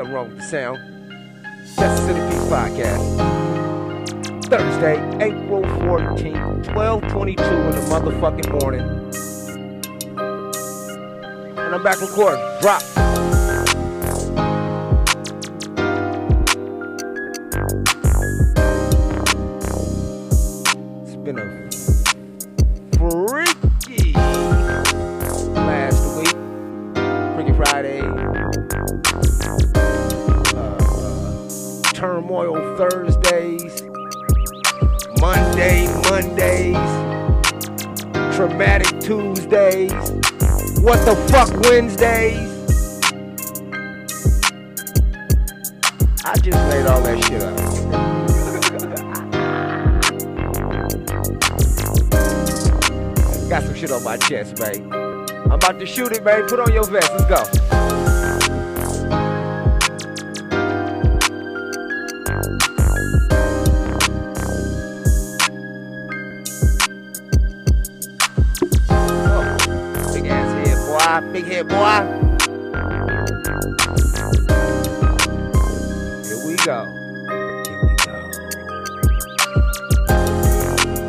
something wrong with the sound. In the Peace Podcast. Thursday, April 14th, 1222 in the motherfucking morning. And I'm back recording. Drop. What the fuck Wednesdays. I just made all that shit up. Got some shit on my chest, babe. I'm about to shoot it, babe. Put on your vest. Let's go. Head, boy. Here we go. Here we go.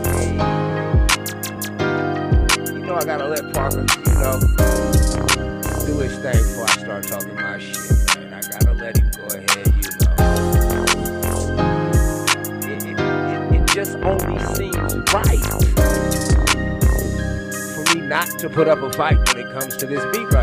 Hey. You know I gotta let Parker, you know, do his thing before I start talking my shit, man. I gotta let him go ahead, you know. It, it, it, it just only seems right for me not to put up a fight when it comes to this beat right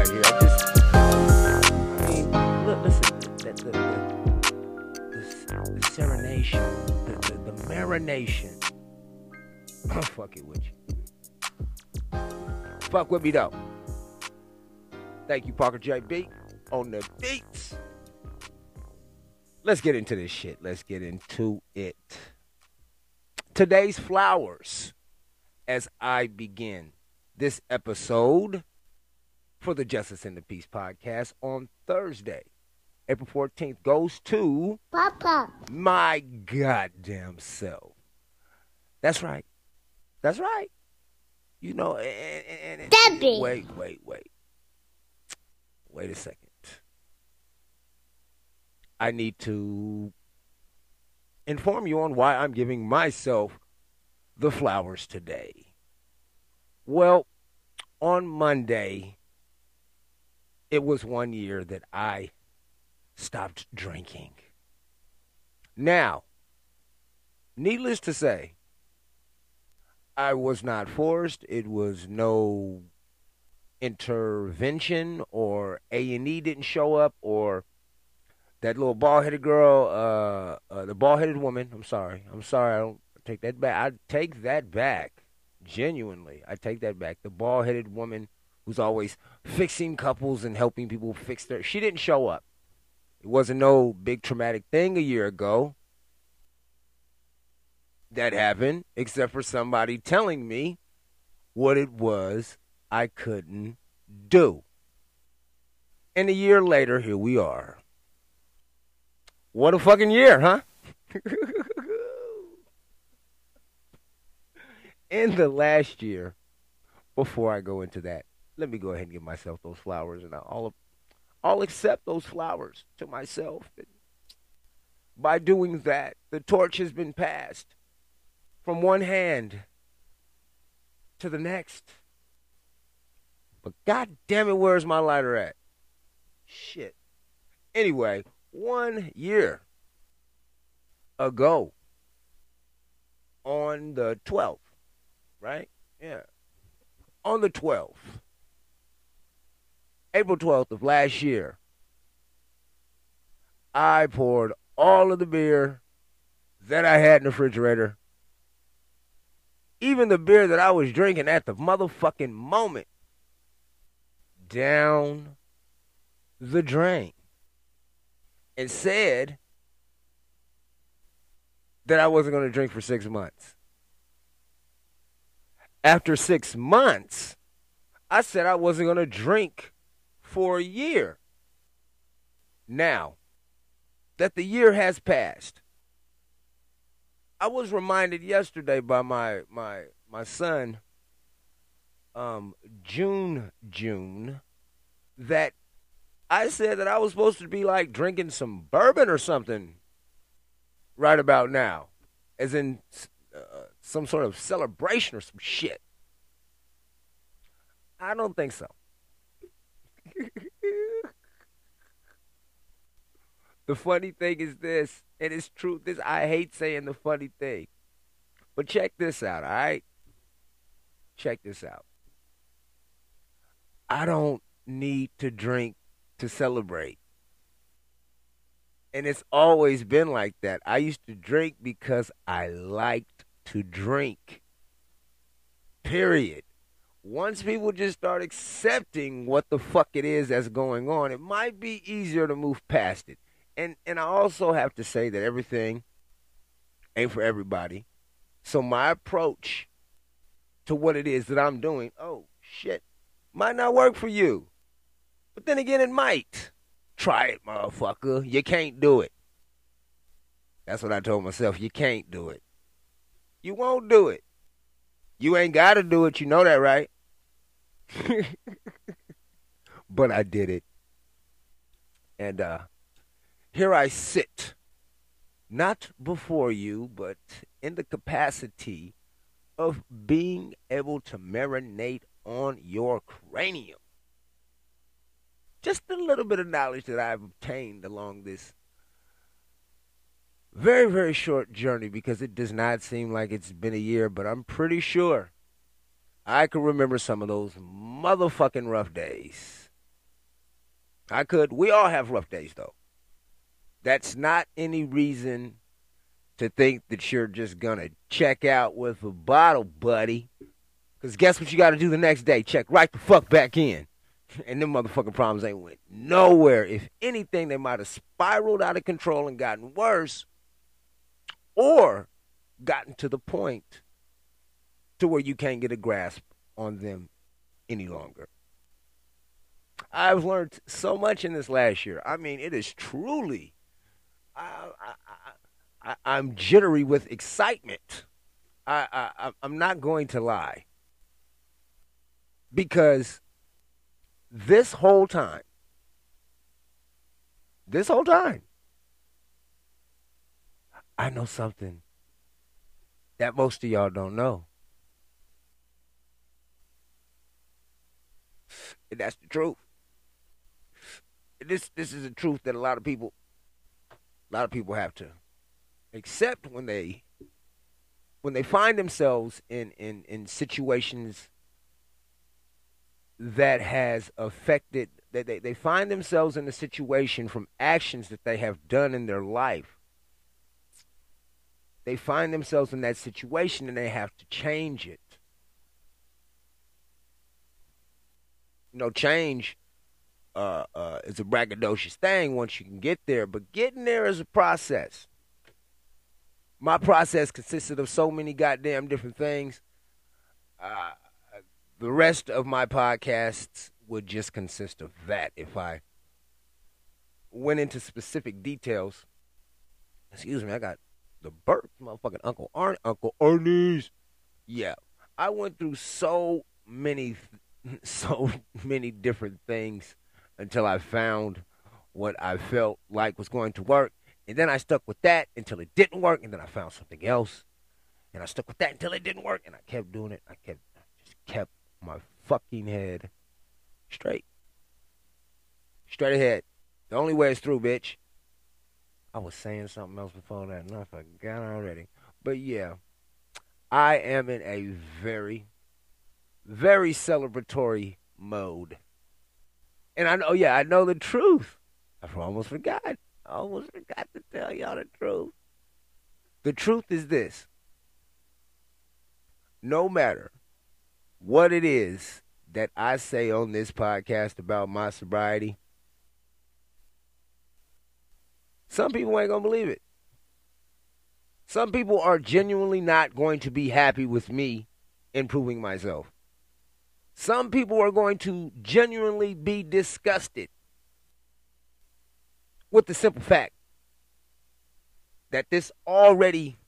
fuck it with you. Fuck with me though. Thank you, Parker JB, on the beats. Let's get into this shit. Let's get into it. Today's flowers as I begin this episode for the Justice and the Peace podcast on Thursday, April 14th, goes to Papa. my goddamn self. That's right. That's right. You know, and, and, and- Debbie. Wait, wait, wait. Wait a second. I need to inform you on why I'm giving myself the flowers today. Well, on Monday, it was one year that I stopped drinking. Now, needless to say, I was not forced. It was no intervention or A&E didn't show up or that little bald-headed girl, uh, uh, the bald-headed woman, I'm sorry. I'm sorry. I don't take that back. I take that back. Genuinely, I take that back. The bald-headed woman who's always fixing couples and helping people fix their she didn't show up. It wasn't no big traumatic thing a year ago that happened, except for somebody telling me what it was I couldn't do. And a year later, here we are. What a fucking year, huh? In the last year, before I go into that, let me go ahead and give myself those flowers, and I'll, I'll accept those flowers to myself. And by doing that, the torch has been passed from one hand to the next. But god damn it, where's my lighter at? Shit. Anyway, one year ago, on the 12th, right? Yeah. On the 12th, April 12th of last year, I poured all of the beer that I had in the refrigerator even the beer that I was drinking at the motherfucking moment down the drain and said that I wasn't going to drink for six months. After six months, I said I wasn't going to drink for a year. Now that the year has passed, I was reminded yesterday by my my my son, um, June June, that I said that I was supposed to be like drinking some bourbon or something right about now, as in uh, some sort of celebration or some shit. I don't think so. the funny thing is this, and it's true. This I hate saying the funny thing, but check this out. All right, check this out. I don't need to drink to celebrate. And it's always been like that. I used to drink because I liked to drink. Period. Once people just start accepting what the fuck it is that's going on, it might be easier to move past it. And and I also have to say that everything ain't for everybody. So my approach to what it is that I'm doing, oh shit, might not work for you. But then again, it might. Try it, motherfucker. You can't do it. That's what I told myself. You can't do it. You won't do it. You ain't got to do it. You know that, right? but I did it. And uh, here I sit, not before you, but in the capacity of being able to marinate on your cranium just a little bit of knowledge that I've obtained along this very, very short journey because it does not seem like it's been a year, but I'm pretty sure I can remember some of those motherfucking rough days. I could. We all have rough days, though. That's not any reason to think that you're just going to check out with a bottle, buddy. Because guess what you got to do the next day? Check right the fuck back in. and them motherfucking problems ain't went nowhere. If anything, they might have spiraled out of control and gotten worse, or gotten to the point to where you can't get a grasp on them any longer. I've learned so much in this last year. I mean, it is truly. I, I, I, am jittery with excitement. I, I, I'm not going to lie. Because this whole time, this whole time, I know something that most of y'all don't know. And that's the truth. This this is a truth that a lot of people a lot of people have to accept when they when they find themselves in, in, in situations that has affected that they, they find themselves in a situation from actions that they have done in their life. They find themselves in that situation and they have to change it. You know change uh, uh, is a braggadocious thing once you can get there but getting there is a process my process consisted of so many goddamn different things uh, the rest of my podcasts would just consist of that if I went into specific details. Excuse me, I got the birth, motherfucking Uncle Arnie, Uncle Arnie's. Yeah, I went through so many, so many different things until I found what I felt like was going to work, and then I stuck with that until it didn't work, and then I found something else, and I stuck with that until it didn't work, and I kept doing it. I kept, I just kept my fucking head straight. Straight ahead. The only way is through, bitch. I was saying something else before that, and I forgot already. But yeah, I am in a very, very celebratory mode. And I know, yeah, I know the truth. I almost forgot. I almost forgot to tell y'all the truth. The truth is this no matter what it is that I say on this podcast about my sobriety, some people ain't going to believe it. Some people are genuinely not going to be happy with me improving myself. Some people are going to genuinely be disgusted with the simple fact that this already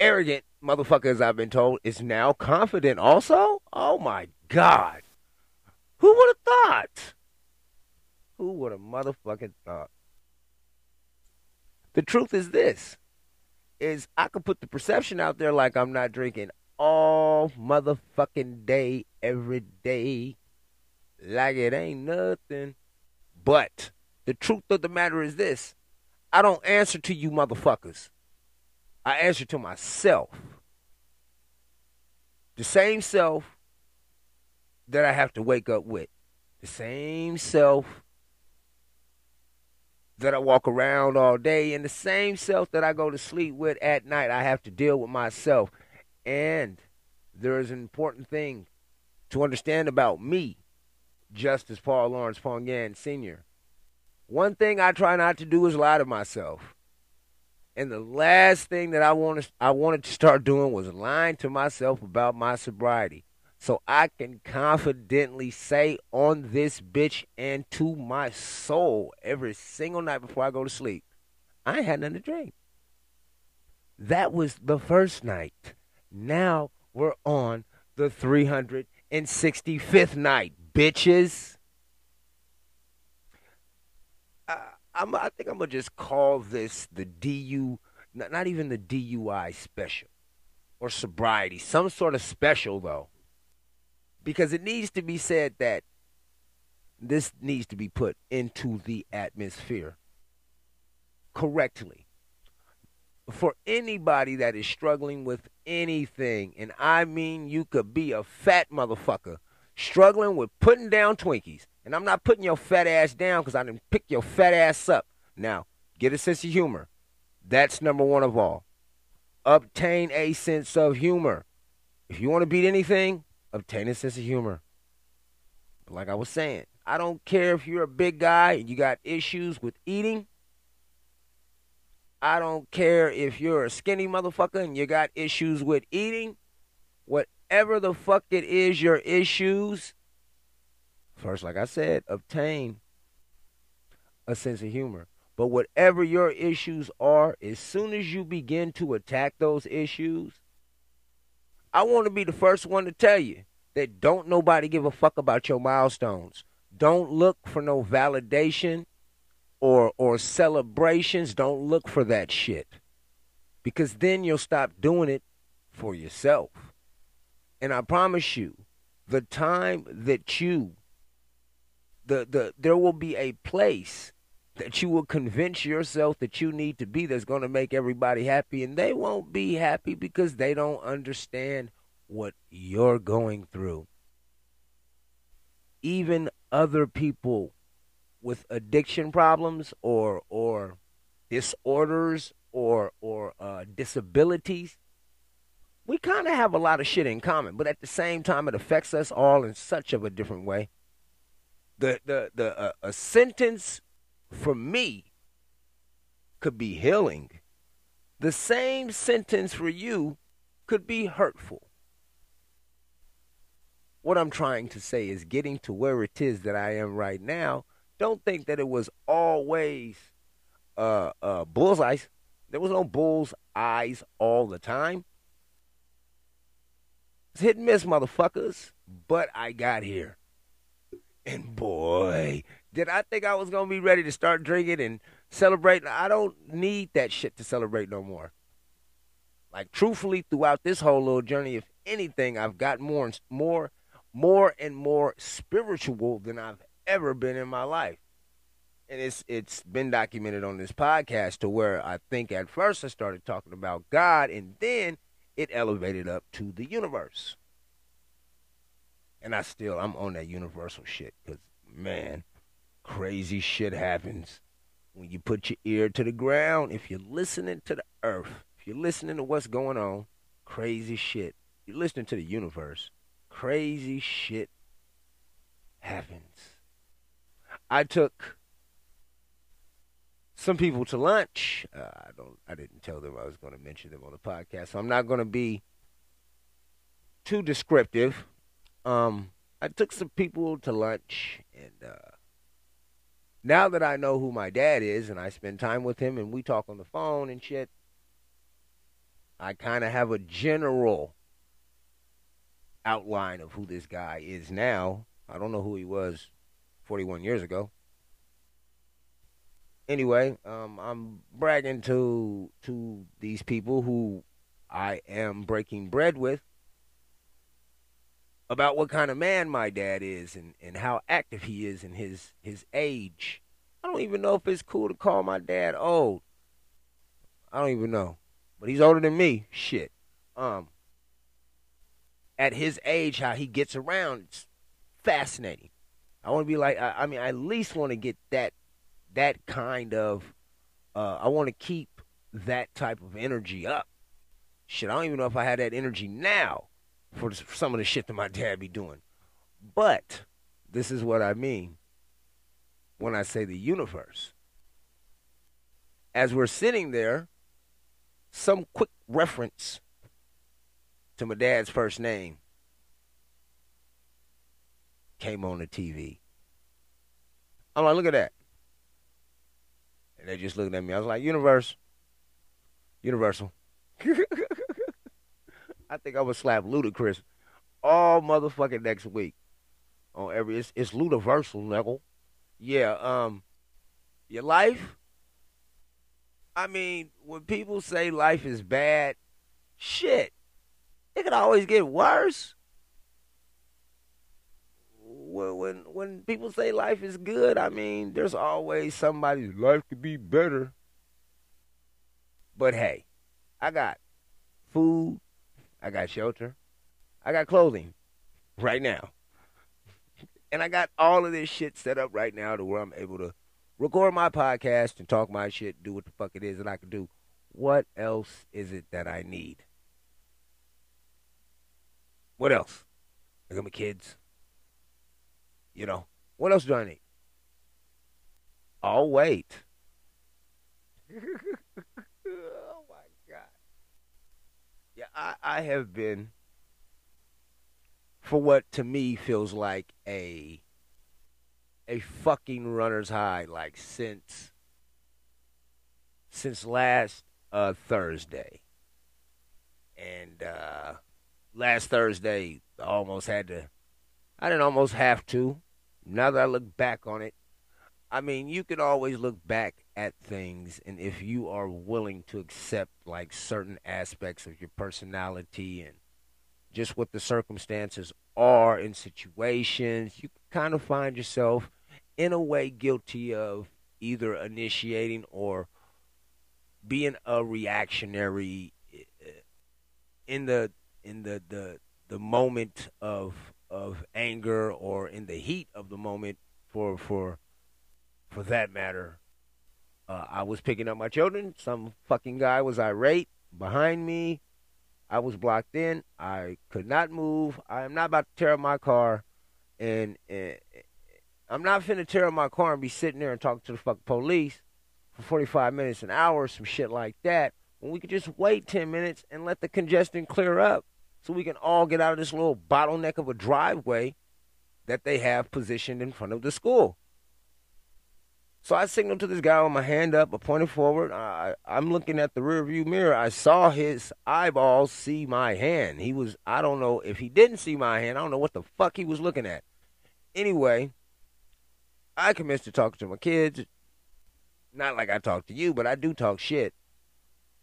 arrogant motherfucker, as I've been told, is now confident also? Oh my God. Who would have thought? Who would have motherfucking thought? The truth is this is I could put the perception out there like I'm not drinking all motherfucking day, every day, like it ain't nothing. But the truth of the matter is this I don't answer to you motherfuckers. I answer to myself. The same self that I have to wake up with. The same self that I walk around all day and the same self that I go to sleep with at night. I have to deal with myself. And there is an important thing to understand about me, Justice Paul Lawrence Pongan Sr. One thing I try not to do is lie to myself. And the last thing that I wanted I wanted to start doing was lying to myself about my sobriety so I can confidently say on this bitch and to my soul every single night before I go to sleep, I ain't had nothing to drink. That was the first night. Now we're on the 365th night, bitches. I, I'm, I think I'm going to just call this the DU, not, not even the DUI special or sobriety, some sort of special, though because it needs to be said that this needs to be put into the atmosphere correctly. For anybody that is struggling with anything, and I mean you could be a fat motherfucker struggling with putting down Twinkies, and I'm not putting your fat ass down because I didn't pick your fat ass up. Now, get a sense of humor. That's number one of all. Obtain a sense of humor. If you want to beat anything, obtain a sense of humor. Like I was saying, I don't care if you're a big guy and you got issues with eating. I don't care if you're a skinny motherfucker and you got issues with eating. Whatever the fuck it is, your issues. First, like I said, obtain a sense of humor. But whatever your issues are, as soon as you begin to attack those issues, I want to be the first one to tell you that don't nobody give a fuck about your milestones. Don't look for no validation or or celebrations. Don't look for that shit. Because then you'll stop doing it for yourself. And I promise you, the time that you the the there will be a place that you will convince yourself that you need to be that's going to make everybody happy and they won't be happy because they don't understand what you're going through even other people with addiction problems or or disorders or or uh, disabilities we kind of have a lot of shit in common but at the same time it affects us all in such of a different way the the the uh, a sentence for me could be healing. The same sentence for you could be hurtful. What I'm trying to say is getting to where it is that I am right now. Don't think that it was always uh, uh, bullseyes. There was no bull's eyes all the time. It's hit and miss, motherfuckers. But I got here. And boy, did I think I was gonna be ready to start drinking and celebrating? I don't need that shit to celebrate no more. Like truthfully, throughout this whole little journey, if anything, I've got more and more, more and more spiritual than I've ever been in my life. And it's it's been documented on this podcast to where I think at first I started talking about God, and then it elevated up to the universe. And I still I'm on that universal shit because man, crazy shit happens when you put your ear to the ground. If you're listening to the earth, if you're listening to what's going on, crazy shit. You're listening to the universe. Crazy shit happens. I took some people to lunch. Uh, I don't. I didn't tell them I was going to mention them on the podcast, so I'm not going to be too descriptive. Um, I took some people to lunch, and uh, now that I know who my dad is and I spend time with him and we talk on the phone and shit, I kind of have a general outline of who this guy is now. I don't know who he was 41 years ago. anyway, um, I'm bragging to to these people who I am breaking bread with about what kind of man my dad is and, and how active he is in his his age. I don't even know if it's cool to call my dad old. I don't even know. But he's older than me. Shit. Um at his age how he gets around it's fascinating. I want to be like I, I mean I at least want to get that that kind of uh I want to keep that type of energy up. Shit, I don't even know if I had that energy now for some of the shit that my dad be doing. But this is what I mean when I say the universe. As we're sitting there, some quick reference to my dad's first name came on the TV. I'm like, look at that. And they just looking at me. I was like, universe. Universal. I think I would slap Ludacris all motherfucking next week on every. It's, it's Ludiversal. Yeah. Um, your life. I mean, when people say life is bad, shit, it could always get worse. When, when when people say life is good, I mean, there's always somebody's life could be better. But hey, I got food, I got shelter. I got clothing right now. And I got all of this shit set up right now to where I'm able to record my podcast and talk my shit, do what the fuck it is that I can do. What else is it that I need? What else? I got my kids. You know, what else do I need? I'll wait. Oh my God. Yeah, I, I have been for what to me feels like a a fucking runner's high, like since since last uh, Thursday. And uh, last Thursday, I almost had to. I didn't almost have to. Now that I look back on it, I mean, you can always look back at things, and if you are willing to accept like certain aspects of your personality and just what the circumstances are in situations, you kind of find yourself in a way guilty of either initiating or being a reactionary uh, in the in the the the moment of of anger or in the heat of the moment for for for that matter. Uh, I was picking up my children. Some fucking guy was irate behind me. I was blocked in. I could not move. I am not about to tear up my car, and, I'm not finna tear up my car and be sitting there and talking to the fucking police for 45 minutes, an hour, some shit like that. When we could just wait 10 minutes and let the congestion clear up, so we can all get out of this little bottleneck of a driveway that they have positioned in front of the school. So I signaled to this guy with my hand up, I pointed forward. I, I'm looking at the rearview mirror. I saw his eyeballs see my hand. He was, I don't know if he didn't see my hand. I don't know what the fuck he was looking at. Anyway, I commenced to talk to my kids. Not like I talk to you, but I do talk shit.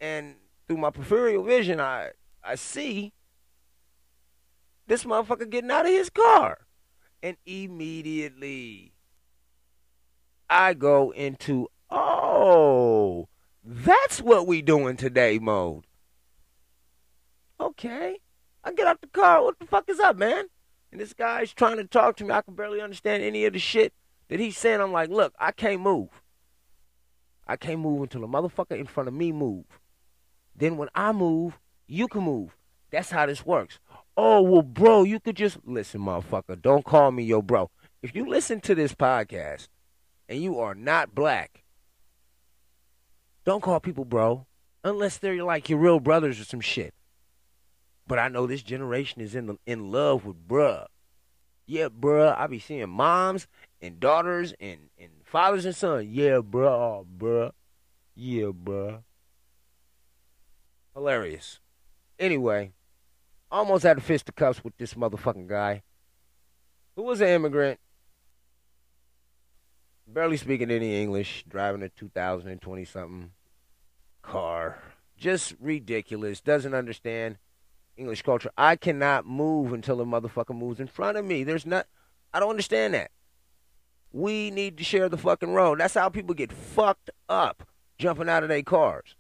And through my peripheral vision, I I see this motherfucker getting out of his car. And immediately I go into, oh, that's what we doing today mode. Okay. I get out the car. What the fuck is up, man? And this guy's trying to talk to me. I can barely understand any of the shit that he's saying. I'm like, look, I can't move. I can't move until the motherfucker in front of me move. Then when I move, you can move. That's how this works. Oh, well, bro, you could just listen, motherfucker. Don't call me your bro. If you listen to this podcast and you are not black, don't call people bro unless they're like your real brothers or some shit. But I know this generation is in in love with bruh. Yeah, bruh. I be seeing moms and daughters and, and fathers and sons. Yeah, bruh. Oh, bruh. Yeah, bruh. Hilarious. Anyway, almost had a fist of cuffs with this motherfucking guy who was an immigrant barely speaking any English, driving a 2020 something car. Just ridiculous. Doesn't understand English culture. I cannot move until a motherfucker moves in front of me. There's not. I don't understand that. We need to share the fucking road. That's how people get fucked up jumping out of their cars.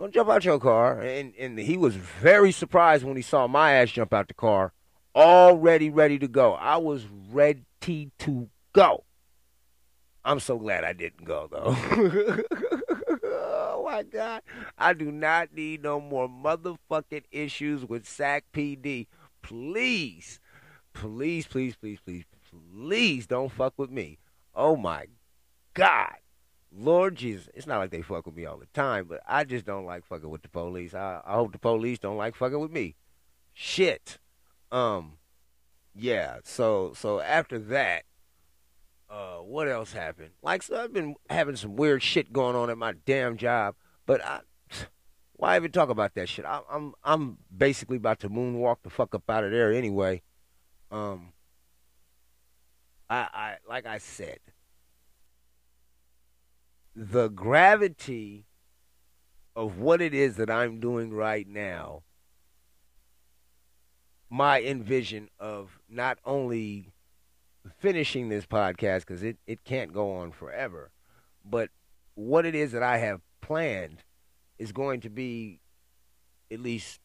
Don't jump out your car. And, and he was very surprised when he saw my ass jump out the car, already ready to go. I was ready to go. I'm so glad I didn't go, though. oh, my God. I do not need no more motherfucking issues with SAC PD. Please, please, please, please, please, please don't fuck with me. Oh, my God. Lord Jesus, it's not like they fuck with me all the time, but I just don't like fucking with the police. I, I hope the police don't like fucking with me. Shit. Um, yeah. So so after that, uh, what else happened? Like so I've been having some weird shit going on at my damn job, but I, why even talk about that shit? I, I'm I'm basically about to moonwalk the fuck up out of there anyway. Um, I I like I said the gravity of what it is that I'm doing right now, my envision of not only finishing this podcast, because it, it can't go on forever, but what it is that I have planned is going to be, at least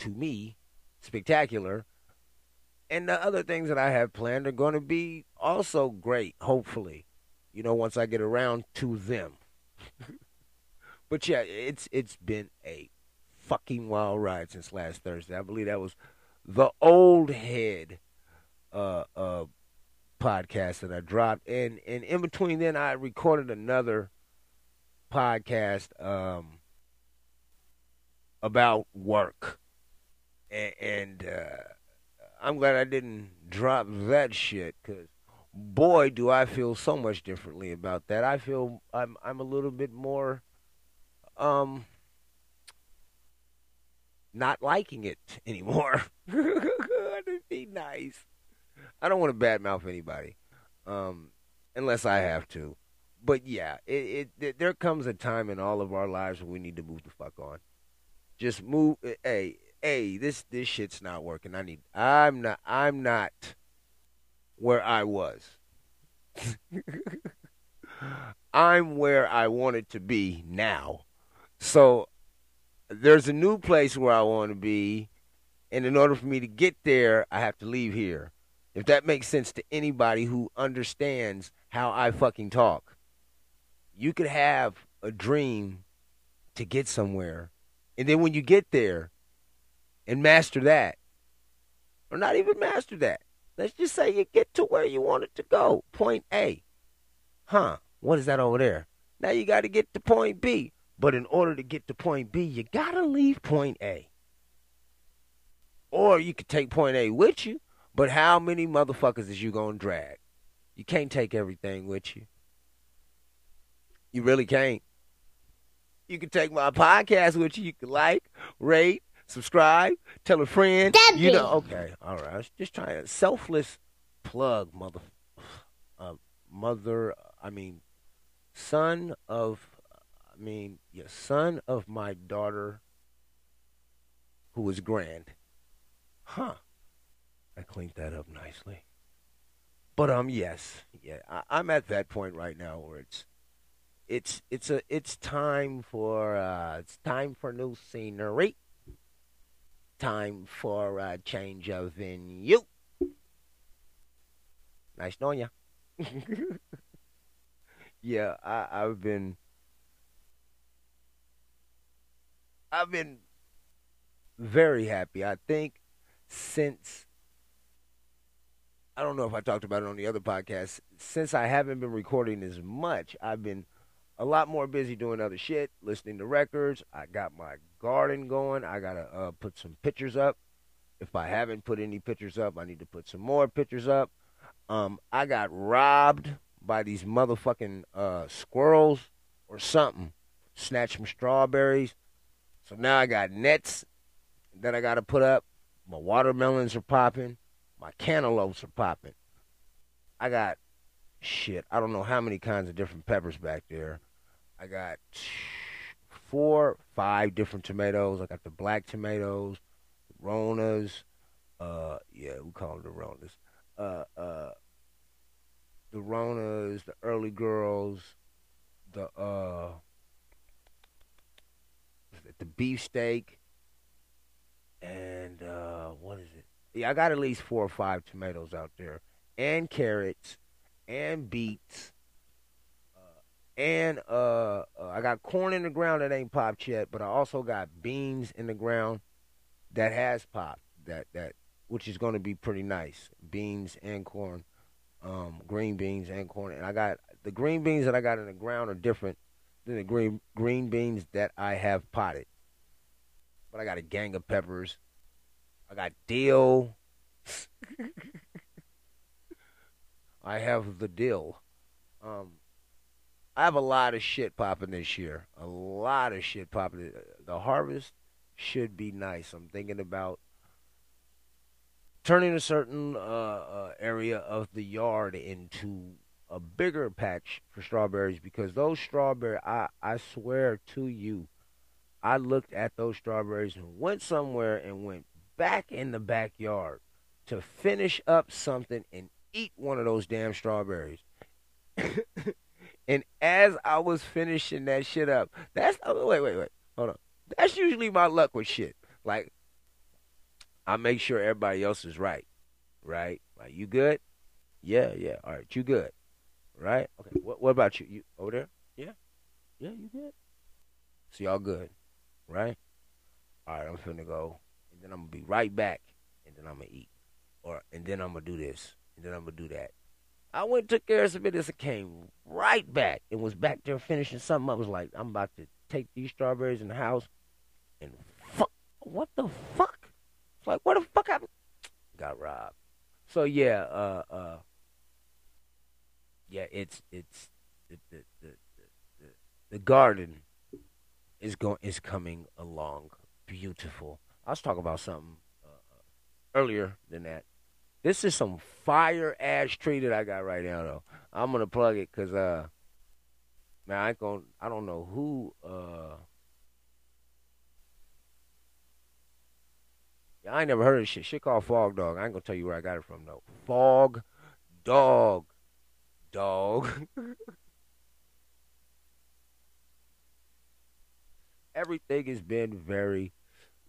to me, spectacular. And the other things that I have planned are going to be also great, hopefully you know, once I get around to them. but yeah, it's it's been a fucking wild ride since last Thursday. I believe that was the old head uh uh podcast that I dropped and and in between then I recorded another podcast um about work. And, and uh I'm glad I didn't drop that shit cuz boy, do I feel so much differently about that. I feel I'm I'm a little bit more um not liking it anymore. It'd be nice. I don't want to badmouth anybody, um, unless I have to. But yeah, it, it there comes a time in all of our lives when we need to move the fuck on. Just move. Eh, hey, hey, this this shit's not working. I need. I'm not. I'm not where I was. I'm where I wanted to be now. So there's a new place where I want to be, and in order for me to get there, I have to leave here. If that makes sense to anybody who understands how I fucking talk. You could have a dream to get somewhere, and then when you get there and master that, or not even master that, Let's just say you get to where you wanted to go, point A. Huh, what is that over there? Now you got to get to point B. But in order to get to point B, you got to leave point A. Or you could take point A with you, but how many motherfuckers is you going to drag? You can't take everything with you. You really can't. You can take my podcast with you. You can like, rate, subscribe, tell a friend. Debbie. You know, okay, all right. I was just trying to selfless plug, mother, uh, mother. I mean, son of, I mean, yeah, son of my daughter, who is grand. Huh. I cleaned that up nicely. But um, yes, yeah, I, I'm at that point right now where it's it's it's a it's time for uh it's time for new scenery time for a change of venue. Nice knowing you. yeah, I, I've been. I've been very happy. I think since I don't know if I talked about it on the other podcast. Since I haven't been recording as much, I've been a lot more busy doing other shit, listening to records. I got my garden going. I gotta uh, put some pictures up. If I haven't put any pictures up, I need to put some more pictures up. Um, I got robbed by these motherfucking uh, squirrels or something. Snatched some strawberries. So now I got nets that I gotta put up. My watermelons are popping. My cantaloupes are popping. I got shit. I don't know how many kinds of different peppers back there. I got four, five different tomatoes. I got the black tomatoes, Romas. Uh, yeah, we call them the Romas. Uh, uh, the Romas, the early girls, the uh, the beefsteak, and uh, what is it? Yeah, I got at least four or five tomatoes out there, and carrots, and beets, and uh, uh, I got corn in the ground that ain't popped yet, but I also got beans in the ground that has popped. That that which is going to be pretty nice. Beans and corn, um, green beans and corn, and I got the green beans that I got in the ground are different than the green green beans that I have potted. But I got a gang of peppers. I got dill. I have the dill. Um, I have a lot of shit popping this year. A lot of shit popping. The harvest should be nice. I'm thinking about turning a certain uh, uh, area of the yard into a bigger patch for strawberries because those strawberries, I, I swear to you, I looked at those strawberries and went somewhere and went back in the backyard to finish up something and eat one of those damn strawberries. and as I was finishing that shit up, that's oh, wait, wait, wait, hold on. That's usually my luck with shit. Like I make sure everybody else is right. Right? Like you good? Yeah, yeah. All right, you good. Right? Okay. What what about you? You over there? Yeah? Yeah, you good? So y'all good. Right? All right, I'm finna go. And then I'm gonna be right back. And then I'm gonna eat. Or and then I'm gonna do this. And then I'm gonna do that. I went took care of some business and came right back and was back there finishing something. I was like, I'm about to take these strawberries in the house and fuck what the fuck? Like, where the fuck I got robbed? So yeah, uh, uh, yeah, it's it's the the the, the, the garden is going is coming along beautiful. I was talking about something uh, earlier than that. This is some fire ash tree that I got right now though. I'm gonna plug it because uh, man, I ain't gonna I don't know who uh I ain't never heard of shit. Shit called Fog Dog. I ain't gonna tell you where I got it from though. Fog Dog. Dog. Everything has been very,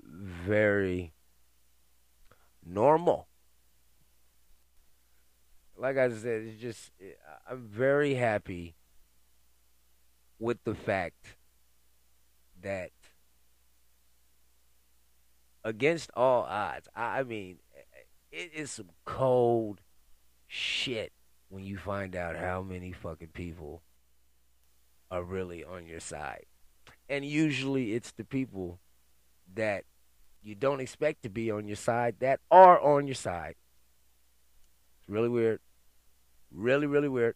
very normal. Like I said, it's just, I'm very happy with the fact that against all odds. I, mean, it is some cold shit when you find out how many fucking people are really on your side. And usually it's the people that you don't expect to be on your side that are on your side. Really weird. Really, really weird.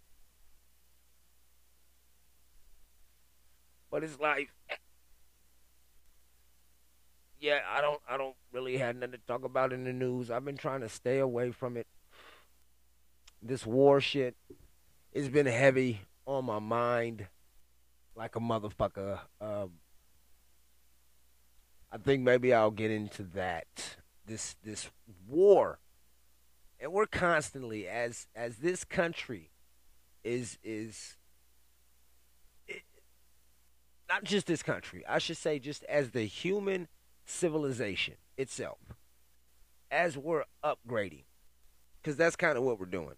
But it's life yeah, I don't I don't really have nothing to talk about in the news. I've been trying to stay away from it. This war shit it's been heavy on my mind like a motherfucker. Um, I think maybe I'll get into that. This this war. And we're constantly as as this country is is it, not just this country. I should say just as the human civilization itself as we're upgrading. Because that's kind of what we're doing.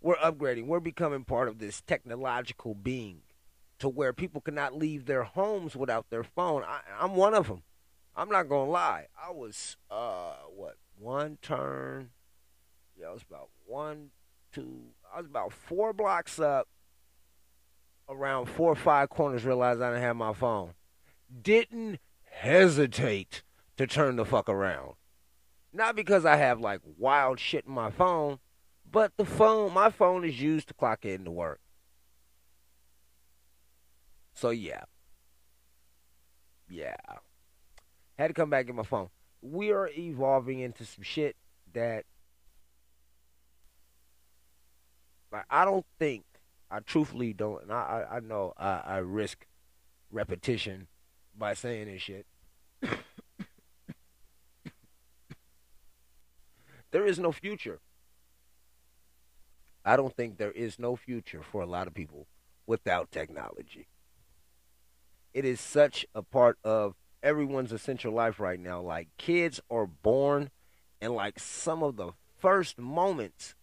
We're upgrading. We're becoming part of this technological being to where people cannot leave their homes without their phone. I, I'm one of them. I'm not to lie. I was, uh, what, one turn? Yeah, I was about one, two, I was about four blocks up, around four or five corners, realized I didn't have my phone. Didn't hesitate to turn the fuck around. Not because I have like wild shit in my phone, but the phone, my phone is used to clock in to work. So yeah. Yeah. Had to come back in my phone. We are evolving into some shit that Like I don't think I truthfully don't, and I I, I know I, I risk repetition by saying this shit. there is no future. I don't think there is no future for a lot of people without technology. It is such a part of everyone's essential life right now. Like kids are born and like some of the first moments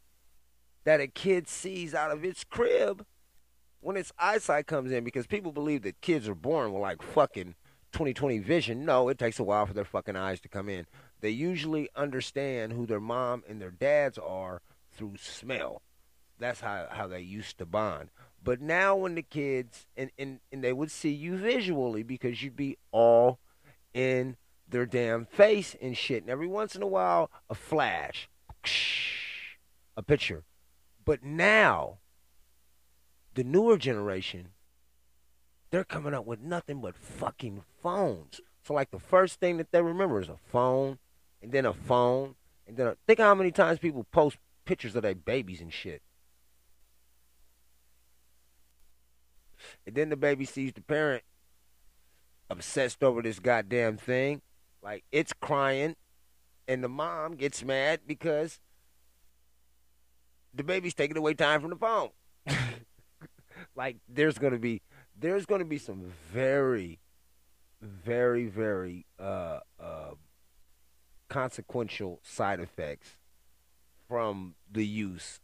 that a kid sees out of its crib when its eyesight comes in because people believe that kids are born with like fucking 2020 vision. No, it takes a while for their fucking eyes to come in. They usually understand who their mom and their dads are through smell. That's how, how they used to bond. But now when the kids and, and, and they would see you visually because you'd be all in their damn face and shit. And every once in a while, a flash, a picture. But now, the newer generation, they're coming up with nothing but fucking phones. So like the first thing that they remember is a phone, and then a phone, and then a, think how many times people post pictures of their babies and shit. And then the baby sees the parent obsessed over this goddamn thing. Like it's crying, and the mom gets mad because the baby's taking away time from the phone. like there's gonna be there's gonna be some very, very, very uh, uh, consequential side effects from the use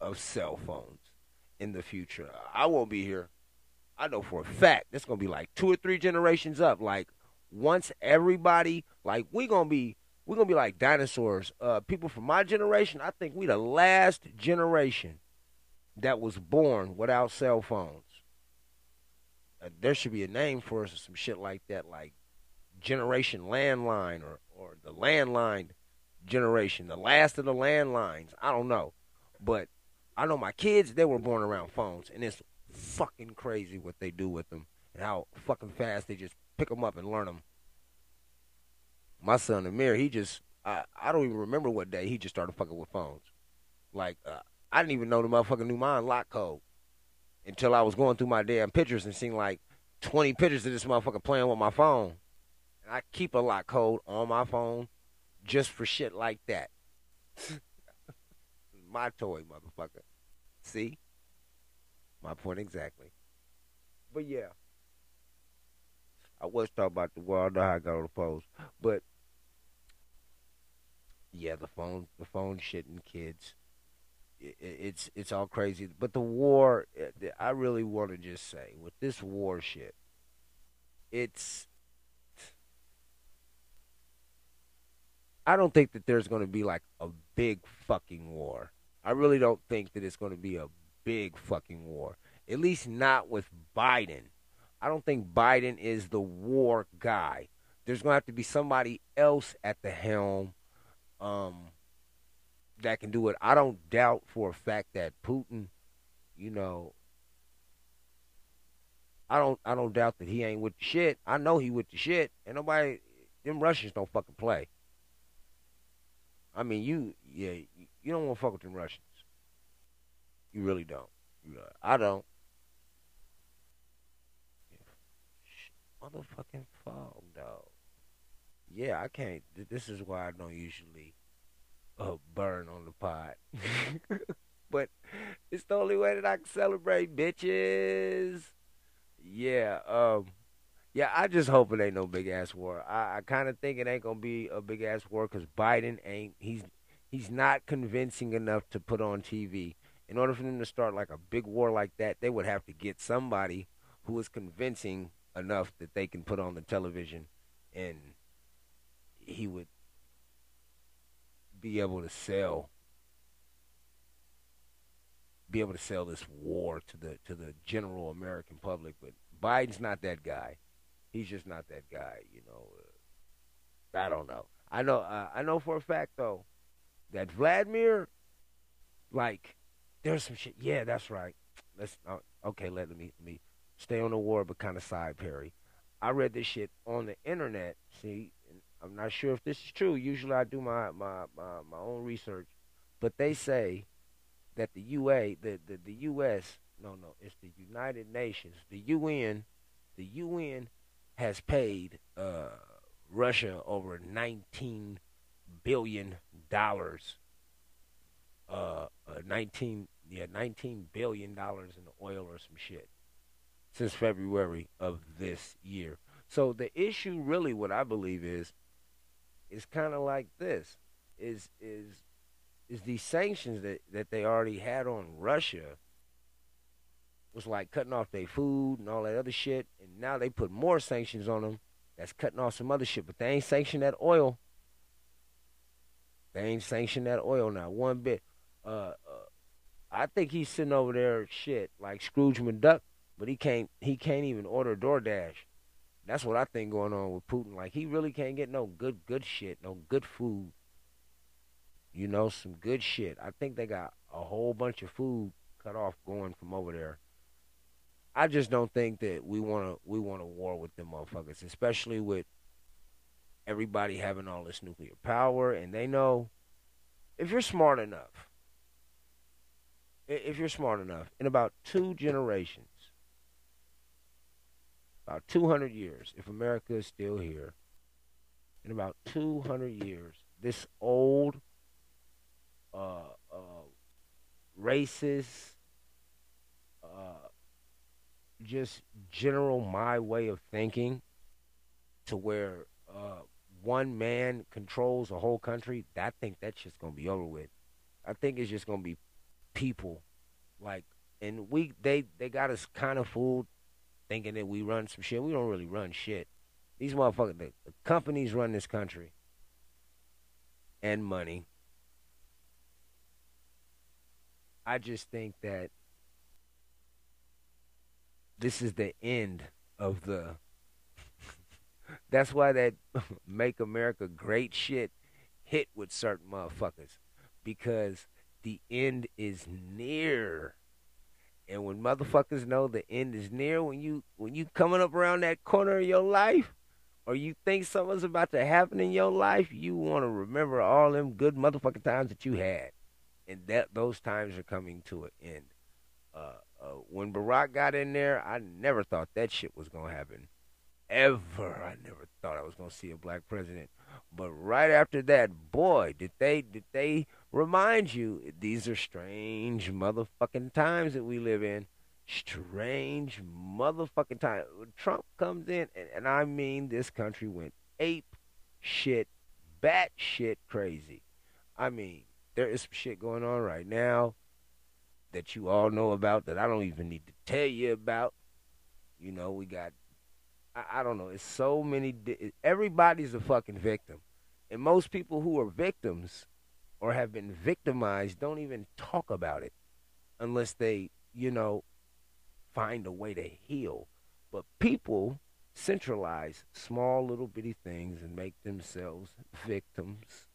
of cell phones in the future. I won't be here. I know for a fact it's gonna be like two or three generations up. Like once everybody, like we gonna be, we gonna be like dinosaurs. Uh, people from my generation, I think we the last generation that was born without cell phones. Uh, there should be a name for us or some shit like that, like Generation Landline or or the Landline generation, the last of the landlines. I don't know, but I know my kids they were born around phones, and it's fucking crazy what they do with them and how fucking fast they just pick them up and learn them. My son Amir, he just I I don't even remember what day he just started fucking with phones. Like uh, I didn't even know the motherfucker knew my unlock code until I was going through my damn pictures and seeing like 20 pictures of this motherfucker playing with my phone. And I keep a lock code on my phone just for shit like that. my toy, motherfucker. See? My point exactly. But yeah. I was talking about the world. I know I got on the post. But yeah, the phone the phone shitting kids. It, it's it's all crazy. But the war eh, I really want to just say with this war shit, it's I don't think that there's going to be like a big fucking war. I really don't think that it's going to be a big fucking war. At least not with Biden. I don't think Biden is the war guy. There's going to have to be somebody else at the helm um, that can do it. I don't doubt for a fact that Putin, you know, I don't I don't doubt that he ain't with the shit. I know he with the shit. And nobody them Russians don't fucking play. I mean, you yeah, you don't want to fuck with them Russians. You really don't. I don't. Motherfucking fog, dog. Yeah, I can't. This is why I don't usually uh, burn on the pot. but it's the only way that I can celebrate, bitches. Yeah, um, yeah. I just hope it ain't no big ass war. I, I kind of think it ain't gonna be a big ass war because Biden ain't. He's he's not convincing enough to put on TV in order for them to start like a big war like that, they would have to get somebody who is convincing enough that they can put on the television and he would be able to sell be able to sell this war to the to the general American public but Biden's not that guy he's just not that guy you know uh, I don't know I know uh, I know for a fact though that Vladimir like there's some shit. Yeah, that's right. Let's uh, okay. Let, let me let me stay on the war, but kind of side Perry. I read this shit on the internet. See, I'm not sure if this is true. Usually, I do my my my, my own research, but they say that the UA, the, the, the US, no, no, it's the United Nations, the UN, the UN has paid uh, Russia over 19 billion dollars. Uh, uh, 19, yeah, 19 billion dollars in oil or some shit since February of this year. So the issue, really, what I believe is, is kind of like this: is is is these sanctions that that they already had on Russia was like cutting off their food and all that other shit, and now they put more sanctions on them. That's cutting off some other shit, but they ain't sanctioned that oil. They ain't sanctioned that oil now one bit. Uh, uh, I think he's sitting over there shit like Scrooge McDuck, but he can't he can't even order DoorDash. That's what I think going on with Putin. Like he really can't get no good good shit, no good food. You know, some good shit. I think they got a whole bunch of food cut off going from over there. I just don't think that we want to we want a war with them motherfuckers, especially with everybody having all this nuclear power, and they know if you're smart enough, if you're smart enough, in about two generations, about 200 years, if America is still here, in about 200 years, this old, uh, uh, racist, uh, just general my way of thinking to where uh, one man controls a whole country, I think that's just gonna be over with. I think it's just gonna be people like and we they they got us kind of fooled thinking that we run some shit. We don't really run shit. These motherfuckers, the, the companies run this country and money. I just think that this is the end of the. That's why that "Make America Great" shit hit with certain motherfuckers because the end is near. And when motherfuckers know the end is near, when you when you coming up around that corner of your life, or you think something's about to happen in your life, you want to remember all them good motherfucking times that you had, and that those times are coming to an end. Uh, uh, when Barack got in there, I never thought that shit was gonna happen, ever. I never thought I was gonna see a black president. But right after that, boy, did they did they remind you these are strange motherfucking times that we live in. Strange motherfucking time. Trump comes in, and, and I mean this country went ape shit, bat shit crazy. I mean, there is some shit going on right now that you all know about that I don't even need to tell you about. You know, we got, I, I don't know, it's so many, everybody's a fucking victim. And most people who are victims or have been victimized don't even talk about it unless they, you know, find a way to heal. But people centralize small little bitty things and make themselves victims.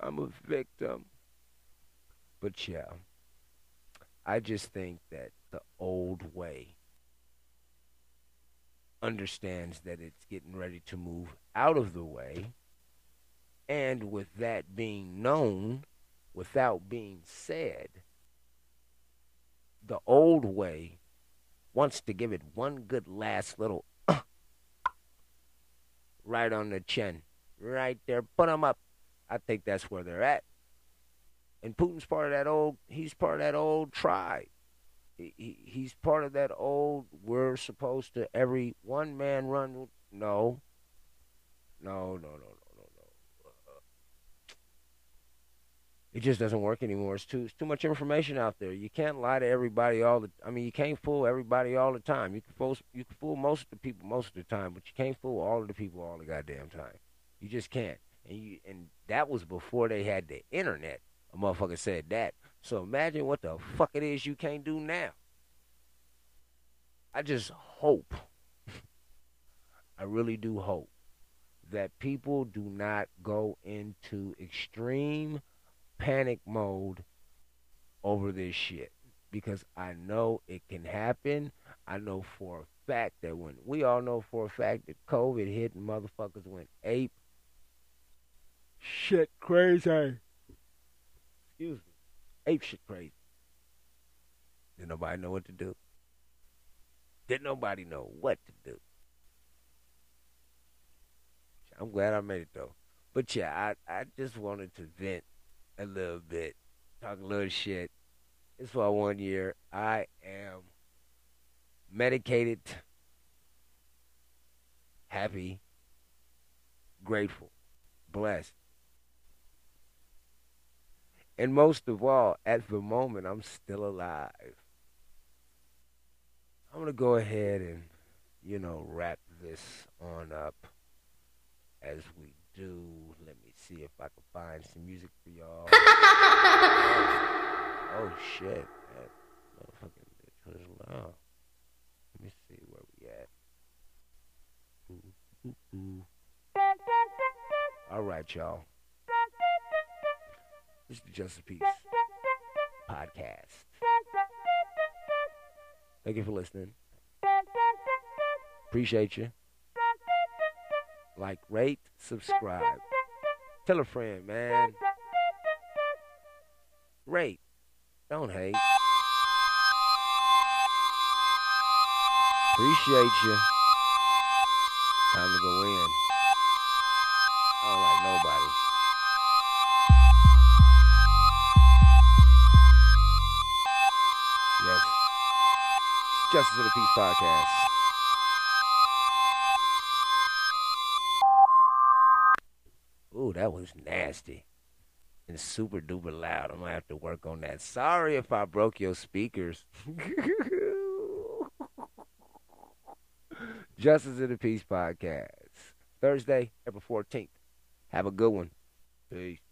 I'm a victim. But yeah, I just think that the old way understands that it's getting ready to move out of the way. And with that being known, without being said, the old way wants to give it one good last little right on the chin. Right there. Put them up. I think that's where they're at. And Putin's part of that old. He's part of that old tribe. He, he, he's part of that old. We're supposed to every one man run. No, no, no, no. Uh, it just doesn't work anymore. It's too, it's too much information out there. You can't lie to everybody all the. I mean, you can't fool everybody all the time. You can fool, you can fool most of the people most of the time, but you can't fool all of the people all the goddamn time. You just can't. And you, and that was before they had the internet. A motherfucker said that. So imagine what the fuck it is you can't do now. I just hope, I really do hope, that people do not go into extreme panic mode over this shit. Because I know it can happen. I know for a fact that when we all know for a fact that COVID hit and motherfuckers went ape shit crazy excuse me, ape shit crazy. Didn't nobody know what to do. Didn't nobody know what to do. I'm glad I made it though. But yeah, I, I just wanted to vent a little bit, talk a little shit. It's for one year. I am medicated, happy, grateful, blessed. And most of all, at the moment, I'm still alive. I'm going to go ahead and, you know, wrap this on up as we do. Let me see if I can find some music for y'all. oh, shit. That motherfucking bitch was loud. Let me see where we at. Ooh, ooh, ooh. All right, y'all. This is the Just a Peace podcast. Thank you for listening. Appreciate you. Like, rate, subscribe. Tell a friend, man. Rate. Don't hate. Appreciate you. Time to go in. I don't like nobody. Yes. Justice of the Peace podcast. That was nasty. And super duper loud. I'm gonna have to work on that. Sorry if I broke your speakers. Justice of the Peace podcast. Thursday, April 14th. Have a good one. Peace.